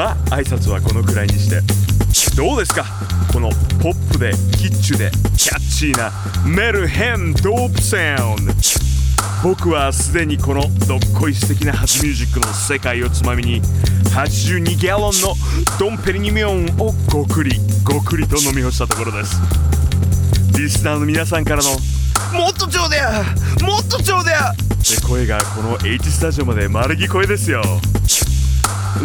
まあ挨拶はこのくらいにして。どうですか？このポップでキッチュでキャッチーなメルヘンドープサウンド。僕はすでにこのどっこい素敵なハズミュージックの世界をつまみに82ギャロンのドンペリニミョンをごくりごくりと飲み干したところです。リスナーの皆さんからのもっとちょうだやもっとちょうだや。って声がこの H スタジオまで丸聞こえですよ。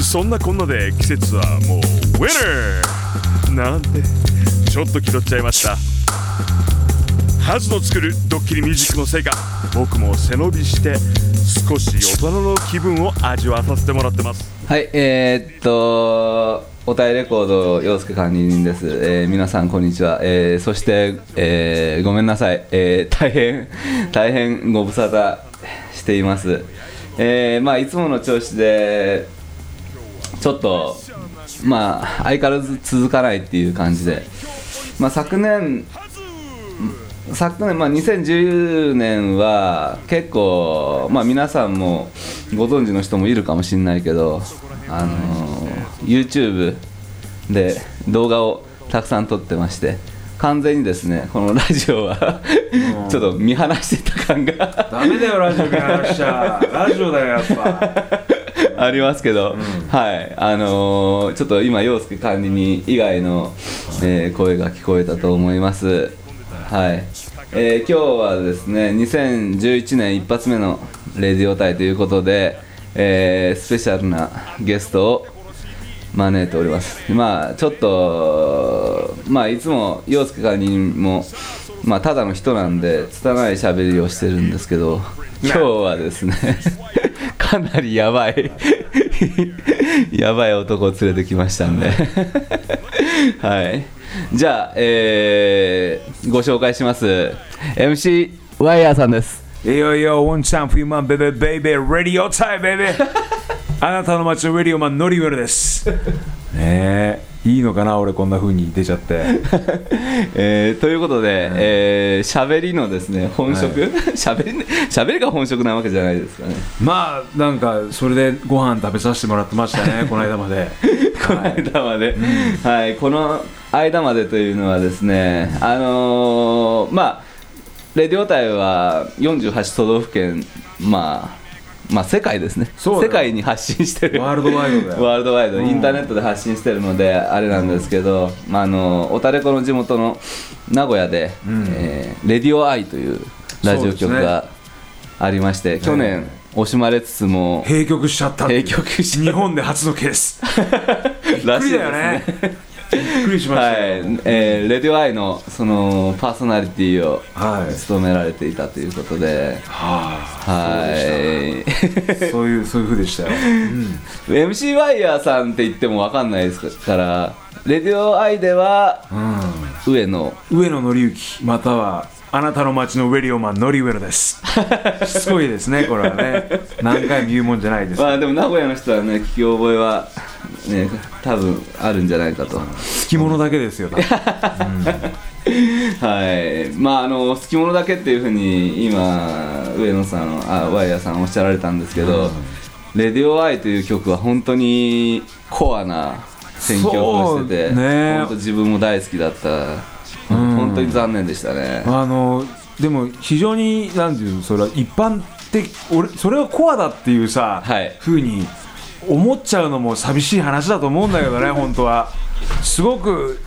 そんなこんなで季節はもうウィナーなんてちょっと気取っちゃいました。ハズの作るドッキリミュージックのせいか僕も背伸びして少し大人の気分を味わわさせてもらってます。はいえー、っとおたえレコード陽介管理人です、えー皆さんこんにちは、えーそして、えーごめんなさい、えー大変大変ご無沙汰しています。えーまあいつもの調子でちょっとまあ相変わらず続かないっていう感じで。まあ昨年昨年、まあ、2010年は結構、まあ、皆さんもご存知の人もいるかもしれないけど、あのー YouTube で動画をたくさん撮ってまして完全にですねこのラジオはちょっと見放してた感が。ダメだよラジオ見話しちゃ。ラジオだよやっぱありますけど、はい。あのーちょっと今陽介管理人以外の、えー声が聞こえたと思います。はい、えー今日はですね2011年一発目の「レディオタイ」ということで、えースペシャルなゲストを招いております。まあちょっとまあいつも陽介管理人もまあただの人なんで拙い喋りをしてるんですけど今日はですねかなりやばい。やばい男を連れてきましたんで。はい。じゃあえーご紹介します。MC ワイヤーさんです。いよいいよ、ワンチャンフィーマン、ベベベベ、レディオタイ、ベベ。あなたの街のレディオマン、ノリウェルです。ねえ、いいのかな、俺こんな風に出ちゃって。えーということで、えー、喋りのですね本職、喋り喋りが本職なわけじゃないですかね。まあ、なんか、それでご飯食べさせてもらってましたね、この間まで。この間まで、はい、この間までというのはですね、あのーまあ、レディオタイは48都道府県、まあ、まあ、世界ですね、世界に発信してる、ワールドワイドだよ。ワールドワイド、うん。インターネットで発信してるので、あれなんですけど、まあ、あのおたれこの地元の名古屋で、うん。えーレディオアイというラジオ局がありまして、去年、惜しまれつつも、閉局しちゃった日本で初のケース。びっくりだよね。びっくりしまはいしたよ。、えーレディオアイのそのパーソナリティをはい。務められていたということで、ははい。あ、そういう、そういう風でしたよ。MC ワイヤーさんって言ってもわかんないですから、レディオアイではう上野、ん。上野紀之、または、あなたの街のウェリオマン、ノリウェルです。しつこいですね、これはね。何回も言うもんじゃないです。まあでも名古屋の人はね、聞き覚えはね、多分あるんじゃないかと。つきものだけですよ。多分。はい、まああの好き者だけっていうふうに今上野さんあワイヤーさんおっしゃられたんですけど「レディオアイという曲は本当にコアな選曲をしてて、ね。本当自分も大好きだった、本当に残念でしたね、あのでも非常になんていうのそれは一般的俺それはコアだっていうさ、はい。ふうに思っちゃうのも寂しい話だと思うんだけどね 本当は。すごく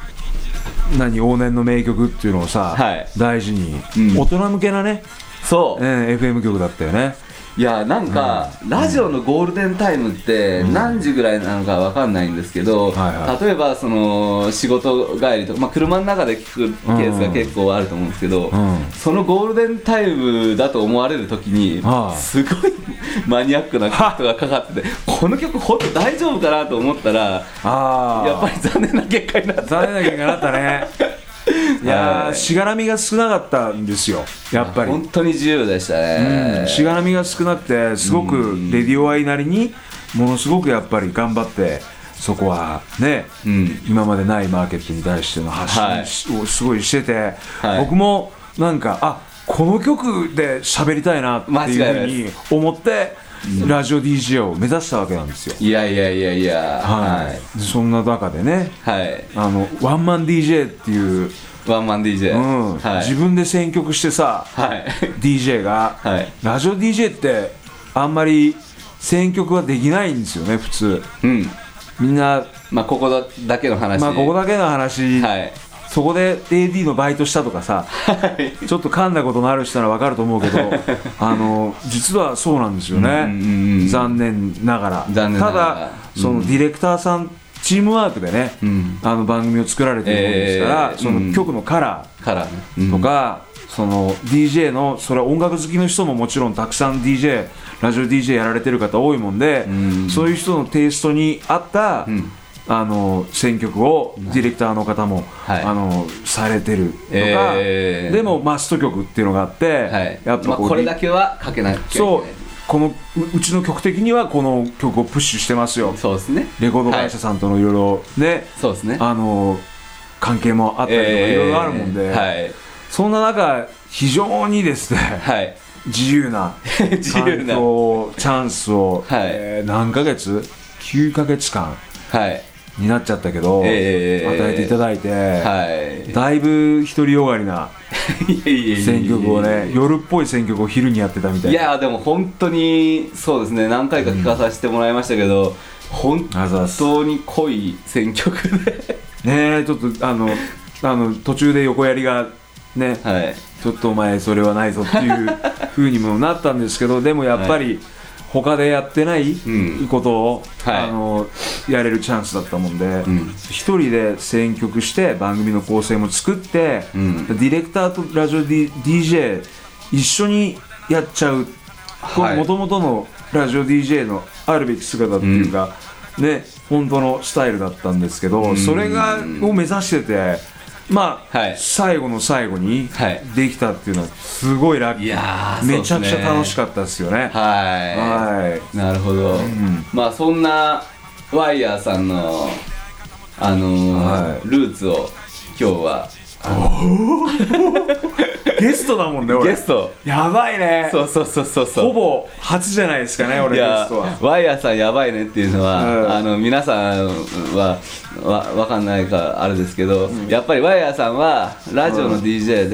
何往年の名曲っていうのをさ、はい。大事に、うん。大人向けなね、そう、えー FM 曲だったよねいやなんか、ラジオのゴールデンタイムって何時ぐらいなのかわかんないんですけど、例えばその仕事帰りとか、まあ、車の中で聞くケースが結構あると思うんですけど、うん。そのゴールデンタイムだと思われる時に、すごい マニアックな曲がかかっててこの曲本当大丈夫かなと思ったらああやっぱり残念な結果になった。残念な結果になったね いやしがらみが少なかったんですよやっぱり。本当に自由でしたね、しがらみが少なくてすごくレディオアイなりにものすごくやっぱり頑張ってそこはね、うん。今までないマーケットに対しての発はい。信をすごいしてて、はい。僕もなんかあこの曲で喋りたいなっていうふうに思ってラジオ DJ を目指したわけなんですよ。いやいやいやいや。はい、そんな中でねはい、はい、あのワンマン DJ っていう、ワンマン DJ、うん。はい。自分で選曲してさ、はい。DJ が、はい。ラジオ DJ ってあんまり選曲はできないんですよね普通。うん。みんな。まあここだだけの話。まあここだけの話、はい。そこで AD のバイトしたとかさちょっと噛んだことのある人なら分かると思うけど あの実はそうなんですよね、うんうんうん残念ながら。残念ながら。ただそのディレクターさんチームワークでね、ん。あの番組を作られてるものですから、えーその曲のカラーとか、その DJ のそれは音楽好きの人ももちろんたくさん DJ ラジオ DJ やられてる方多いもんで、ん。そういう人のテイストに合った、ん。あの選曲をディレクターの方も、はい。あのされてるとか、えー。でもマスト曲っていうのがあって、はい。やっぱこうまあ、これだけはかけなきゃいけない。そうこのううちの曲的にはこの曲をプッシュしてますよ。そうですね。レコード会社さんとのいろいろね、そうですね。あの関係もあったりとかいろいろあるもんで、えーはい。そんな中非常にですねはい。自由な 自由な。チャンスを、はい。えー何ヶ月？9ヶ月間。はいになっちゃったけど、えー与えていただいて、はい。だいぶ独りよがりな選曲をね夜っぽい選曲を昼にやってたみたいな。いやでも本当にそうですね。何回か聞かさせてもらいましたけど、本あざっす当に濃い選曲で。ねえちょっとあのあの途中で横やりがね、はい。ちょっとお前それはないぞっていう風にもなったんですけどでもやっぱり他でやってないん。ことを、はい。あのやれるチャンスだったもんでん。一、人で選曲して番組の構成も作って、ん。ディレクターとラジオ、D、DJ 一緒にやっちゃう。はい。もともとのラジオ DJ のあるべき姿っていうか、ね本当のスタイルだったんですけど、それがを目指してて。まあ、はい。最後の最後にはい。できたっていうのはすごいラッキー。いやーめちゃくちゃ楽しかったですよね。ははい。いなるほど、まあそんなワイヤーさんのあのーはルーツを今日は ゲストだもんね俺。ゲスト。やばいね。そうそうそうそうそう。ほぼ初じゃないですかねい俺ゲやストは。ワイヤーさんやばいねっていうのは、うん。あの皆さんはわわかんないかあれですけど、やっぱりワイヤーさんはラジオの DJ で